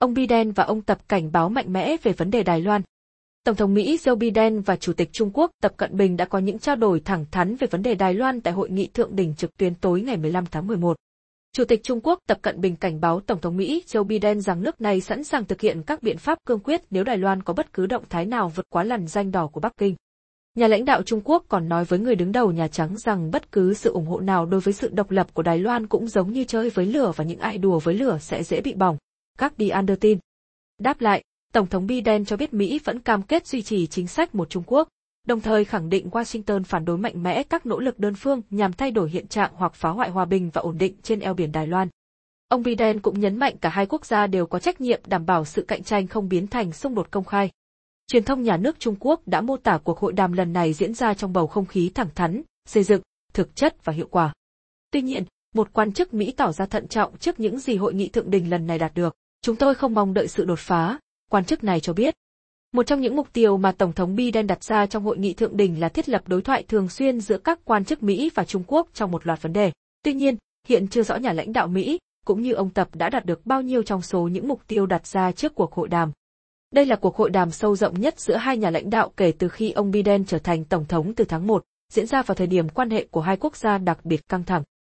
Ông Biden và ông Tập cảnh báo mạnh mẽ về vấn đề Đài Loan. Tổng thống Mỹ Joe Biden và Chủ tịch Trung Quốc Tập Cận Bình đã có những trao đổi thẳng thắn về vấn đề Đài Loan tại hội nghị thượng đỉnh trực tuyến tối ngày 15 tháng 11. Chủ tịch Trung Quốc Tập Cận Bình cảnh báo Tổng thống Mỹ Joe Biden rằng nước này sẵn sàng thực hiện các biện pháp cương quyết nếu Đài Loan có bất cứ động thái nào vượt quá lằn danh đỏ của Bắc Kinh. Nhà lãnh đạo Trung Quốc còn nói với người đứng đầu Nhà Trắng rằng bất cứ sự ủng hộ nào đối với sự độc lập của Đài Loan cũng giống như chơi với lửa và những ai đùa với lửa sẽ dễ bị bỏng. Các đi ăn đưa tin. Đáp lại, Tổng thống Biden cho biết Mỹ vẫn cam kết duy trì chính sách một Trung Quốc, đồng thời khẳng định Washington phản đối mạnh mẽ các nỗ lực đơn phương nhằm thay đổi hiện trạng hoặc phá hoại hòa bình và ổn định trên eo biển Đài Loan. Ông Biden cũng nhấn mạnh cả hai quốc gia đều có trách nhiệm đảm bảo sự cạnh tranh không biến thành xung đột công khai. Truyền thông nhà nước Trung Quốc đã mô tả cuộc hội đàm lần này diễn ra trong bầu không khí thẳng thắn, xây dựng, thực chất và hiệu quả. Tuy nhiên, một quan chức Mỹ tỏ ra thận trọng trước những gì hội nghị thượng đỉnh lần này đạt được. Chúng tôi không mong đợi sự đột phá, quan chức này cho biết. Một trong những mục tiêu mà Tổng thống Biden đặt ra trong hội nghị thượng đỉnh là thiết lập đối thoại thường xuyên giữa các quan chức Mỹ và Trung Quốc trong một loạt vấn đề. Tuy nhiên, hiện chưa rõ nhà lãnh đạo Mỹ, cũng như ông Tập đã đạt được bao nhiêu trong số những mục tiêu đặt ra trước cuộc hội đàm. Đây là cuộc hội đàm sâu rộng nhất giữa hai nhà lãnh đạo kể từ khi ông Biden trở thành tổng thống từ tháng 1, diễn ra vào thời điểm quan hệ của hai quốc gia đặc biệt căng thẳng.